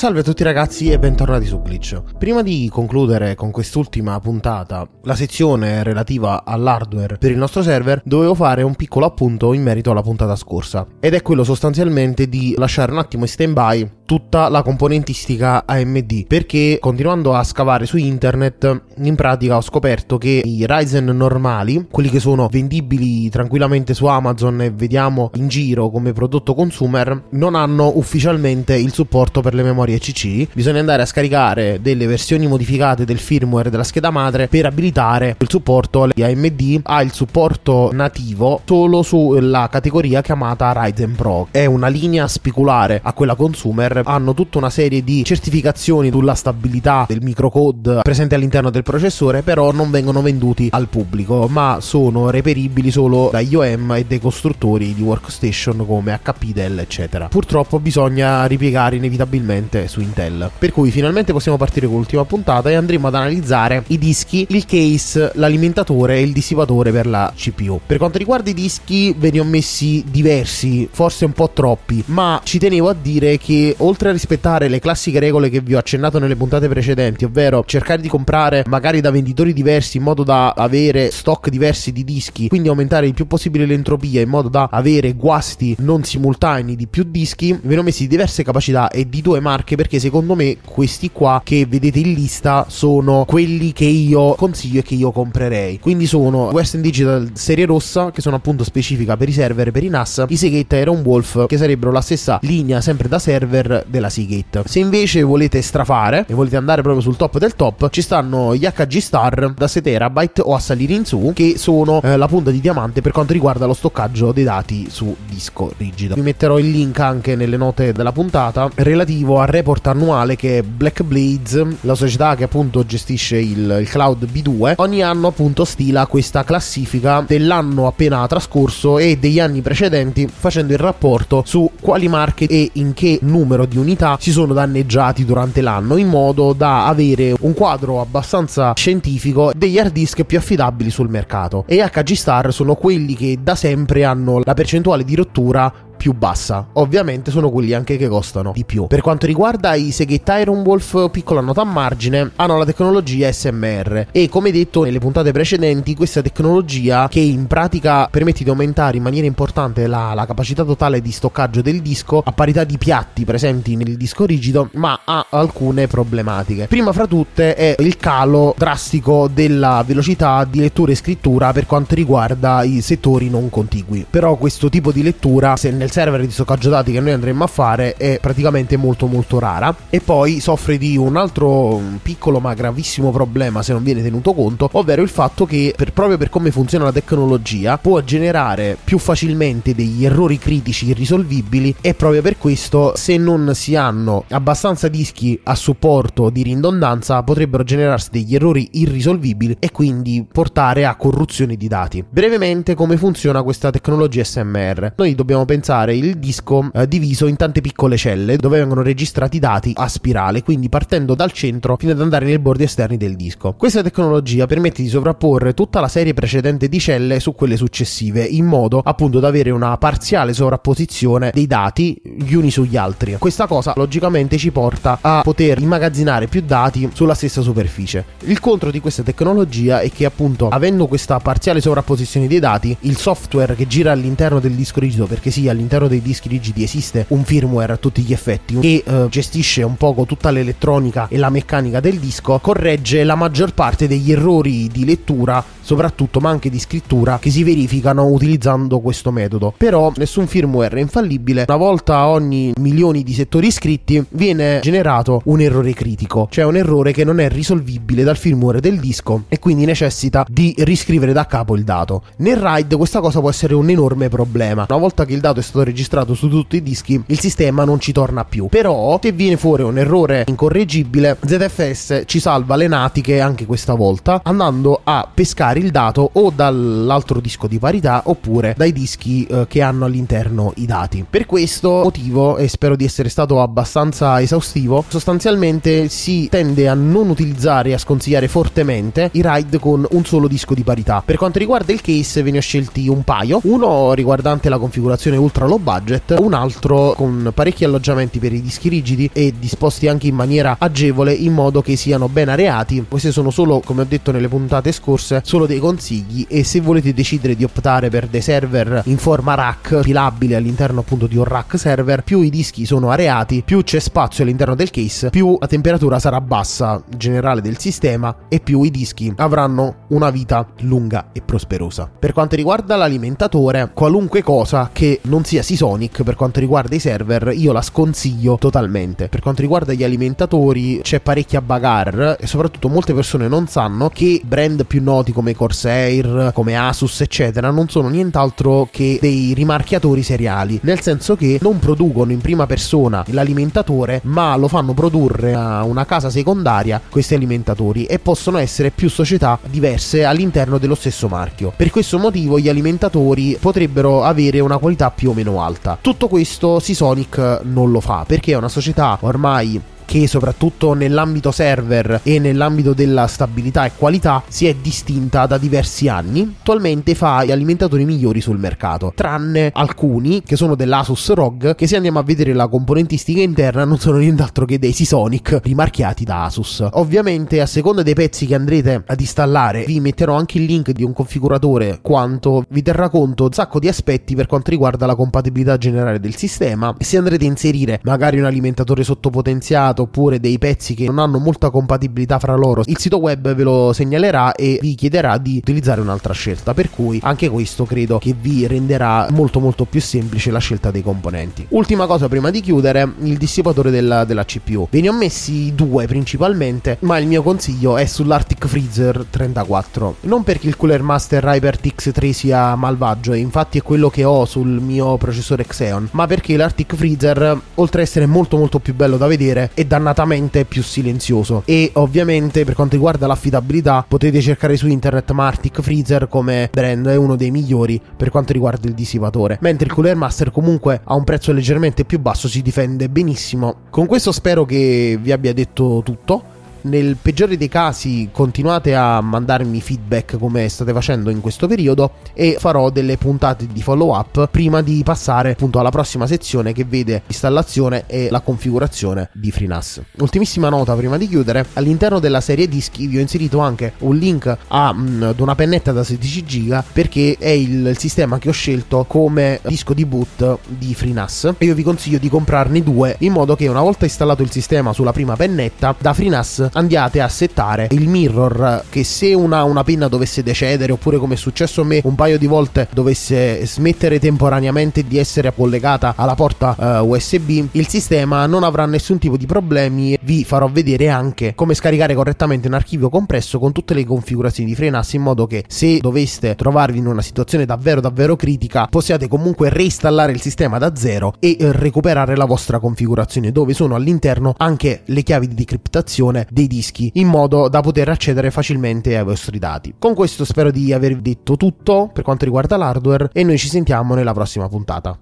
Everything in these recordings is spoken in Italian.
Salve a tutti ragazzi e bentornati su Glitch. Prima di concludere con quest'ultima puntata la sezione relativa all'hardware per il nostro server, dovevo fare un piccolo appunto in merito alla puntata scorsa. Ed è quello sostanzialmente di lasciare un attimo in stand by tutta la componentistica AMD perché continuando a scavare su internet in pratica ho scoperto che i Ryzen normali quelli che sono vendibili tranquillamente su Amazon e vediamo in giro come prodotto consumer non hanno ufficialmente il supporto per le memorie CC bisogna andare a scaricare delle versioni modificate del firmware della scheda madre per abilitare il supporto AMD ha il supporto nativo solo sulla categoria chiamata Ryzen Pro. È una linea speculare a quella consumer hanno tutta una serie di certificazioni sulla stabilità del microcode presente all'interno del processore, però non vengono venduti al pubblico, ma sono reperibili solo da IOM e dei costruttori di workstation come HP, Dell, eccetera. Purtroppo bisogna ripiegare inevitabilmente su Intel. Per cui finalmente possiamo partire con l'ultima puntata e andremo ad analizzare i dischi, il case, l'alimentatore e il dissipatore per la CPU. Per quanto riguarda i dischi, ve ne ho messi diversi, forse un po' troppi, ma ci tenevo a dire che oltre a rispettare le classiche regole che vi ho accennato nelle puntate precedenti, ovvero cercare di comprare magari da venditori diversi in modo da avere stock diversi di dischi, quindi aumentare il più possibile l'entropia in modo da avere guasti non simultanei di più dischi, ne ho messi diverse capacità e di due marche perché secondo me questi qua che vedete in lista sono quelli che io consiglio e che io comprerei. Quindi sono Western Digital serie rossa che sono appunto specifica per i server per i NAS, i Seagate Iron Wolf che sarebbero la stessa linea sempre da server della Seagate. Se invece volete strafare e volete andare proprio sul top del top, ci stanno gli HG Star da 6 terabyte o a salire in su, che sono eh, la punta di diamante per quanto riguarda lo stoccaggio dei dati su disco rigido. Vi metterò il link anche nelle note della puntata relativo al report annuale che Black Blades, la società che appunto gestisce il, il cloud B2, ogni anno appunto stila questa classifica dell'anno appena trascorso e degli anni precedenti facendo il rapporto su quali marche e in che numero di unità si sono danneggiati durante l'anno in modo da avere un quadro abbastanza scientifico degli hard disk più affidabili sul mercato. E HG Star sono quelli che da sempre hanno la percentuale di rottura più bassa. Ovviamente sono quelli anche che costano di più. Per quanto riguarda i Seagate Iron Wolf, piccola nota a margine, hanno la tecnologia SMR e come detto nelle puntate precedenti, questa tecnologia che in pratica permette di aumentare in maniera importante la, la capacità totale di stoccaggio del disco a parità di piatti presenti nel disco rigido, ma ha alcune problematiche. Prima fra tutte è il calo drastico della velocità di lettura e scrittura per quanto riguarda i settori non contigui. Però questo tipo di lettura, se nel server di stoccaggio dati che noi andremo a fare è praticamente molto molto rara e poi soffre di un altro piccolo ma gravissimo problema se non viene tenuto conto, ovvero il fatto che per, proprio per come funziona la tecnologia può generare più facilmente degli errori critici irrisolvibili e proprio per questo se non si hanno abbastanza dischi a supporto di ridondanza potrebbero generarsi degli errori irrisolvibili e quindi portare a corruzione di dati. Brevemente come funziona questa tecnologia SMR? Noi dobbiamo pensare utilizzare il disco eh, diviso in tante piccole celle dove vengono registrati i dati a spirale, quindi partendo dal centro fino ad andare nei bordi esterni del disco. Questa tecnologia permette di sovrapporre tutta la serie precedente di celle su quelle successive, in modo appunto da avere una parziale sovrapposizione dei dati gli uni sugli altri. Questa cosa logicamente ci porta a poter immagazzinare più dati sulla stessa superficie. Il contro di questa tecnologia è che appunto avendo questa parziale sovrapposizione dei dati, il software che gira all'interno del disco rigido, perché sì, all'interno all'interno dei dischi rigidi esiste un firmware a tutti gli effetti che eh, gestisce un poco tutta l'elettronica e la meccanica del disco, corregge la maggior parte degli errori di lettura soprattutto ma anche di scrittura che si verificano utilizzando questo metodo. Però nessun firmware è infallibile, una volta ogni milioni di settori iscritti viene generato un errore critico, cioè un errore che non è risolvibile dal firmware del disco e quindi necessita di riscrivere da capo il dato. Nel RAID questa cosa può essere un enorme problema. Una volta che il dato è stato registrato su tutti i dischi, il sistema non ci torna più. Però se viene fuori un errore incorreggibile, ZFS ci salva le natiche anche questa volta andando a pescare scaricare il dato o dall'altro disco di parità oppure dai dischi eh, che hanno all'interno i dati. Per questo motivo, e spero di essere stato abbastanza esaustivo, sostanzialmente si tende a non utilizzare e a sconsigliare fortemente i RAID con un solo disco di parità. Per quanto riguarda il case ve ne ho scelti un paio, uno riguardante la configurazione ultra low budget, un altro con parecchi alloggiamenti per i dischi rigidi e disposti anche in maniera agevole in modo che siano ben areati. Queste sono solo, come ho detto nelle puntate scorse, solo dei consigli e se volete decidere di optare per dei server in forma rack pilabile all'interno appunto di un rack server, più i dischi sono areati, più c'è spazio all'interno del case, più la temperatura sarà bassa generale del sistema e più i dischi avranno una vita lunga e prosperosa. Per quanto riguarda l'alimentatore, qualunque cosa che non sia Seasonic per quanto riguarda i server, io la sconsiglio totalmente. Per quanto riguarda gli alimentatori, c'è parecchia bagarre e soprattutto molte persone non sanno che brand più noti come Corsair, come Asus, eccetera, non sono nient'altro che dei rimarchiatori seriali, nel senso che non producono in prima persona l'alimentatore, ma lo fanno produrre a una casa secondaria questi alimentatori e possono essere più società diverse all'interno dello stesso marchio. Per questo motivo gli alimentatori potrebbero avere una qualità più o meno alta. Tutto questo Seasonic non lo fa perché è una società ormai che soprattutto nell'ambito server e nell'ambito della stabilità e qualità si è distinta da diversi anni. Attualmente fa gli alimentatori migliori sul mercato, tranne alcuni che sono dell'Asus ROG che se andiamo a vedere la componentistica interna non sono nient'altro che dei Seasonic rimarchiati da Asus. Ovviamente a seconda dei pezzi che andrete ad installare vi metterò anche il link di un configuratore quanto vi terrà conto un sacco di aspetti per quanto riguarda la compatibilità generale del sistema. Se andrete a inserire magari un alimentatore sottopotenziato oppure dei pezzi che non hanno molta compatibilità fra loro, il sito web ve lo segnalerà e vi chiederà di utilizzare un'altra scelta. Per cui anche questo credo che vi renderà molto molto più semplice la scelta dei componenti. Ultima cosa prima di chiudere, il dissipatore della, della CPU. Ve ne ho messi due principalmente, ma il mio consiglio è sull'Arctic Freezer 34. Non perché il Cooler Master HyperTX 3 sia malvagio, infatti è quello che ho sul mio processore Xeon, ma perché l'Arctic Freezer, oltre ad essere molto molto più bello da vedere, è dannatamente più silenzioso. E ovviamente per quanto riguarda l'affidabilità potete cercare su internet Martic Freezer come brand, è uno dei migliori per quanto riguarda il dissipatore. Mentre il Cooler Master comunque a un prezzo leggermente più basso si difende benissimo. Con questo spero che vi abbia detto tutto. Nel peggiore dei casi continuate a mandarmi feedback come state facendo in questo periodo e farò delle puntate di follow up prima di passare appunto alla prossima sezione che vede l'installazione e la configurazione di FreeNAS. Ultimissima nota prima di chiudere, all'interno della serie dischi vi ho inserito anche un link ad una pennetta da 16 GB perché è il sistema che ho scelto come disco di boot di FreeNAS e io vi consiglio di comprarne due in modo che una volta installato il sistema sulla prima pennetta da FreeNAS andiate a settare il mirror che se una, una penna dovesse decedere oppure come è successo a me un paio di volte dovesse smettere temporaneamente di essere collegata alla porta uh, USB il sistema non avrà nessun tipo di problemi vi farò vedere anche come scaricare correttamente un archivio compresso con tutte le configurazioni di FreeNAS in modo che se doveste trovarvi in una situazione davvero davvero critica possiate comunque reinstallare il sistema da zero e recuperare la vostra configurazione dove sono all'interno anche le chiavi di decriptazione dei dischi in modo da poter accedere facilmente ai vostri dati. Con questo spero di avervi detto tutto per quanto riguarda l'hardware e noi ci sentiamo nella prossima puntata.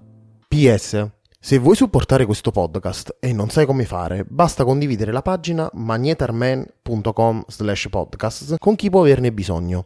PS se vuoi supportare questo podcast e non sai come fare, basta condividere la pagina magnetarman.com slash podcast con chi può averne bisogno.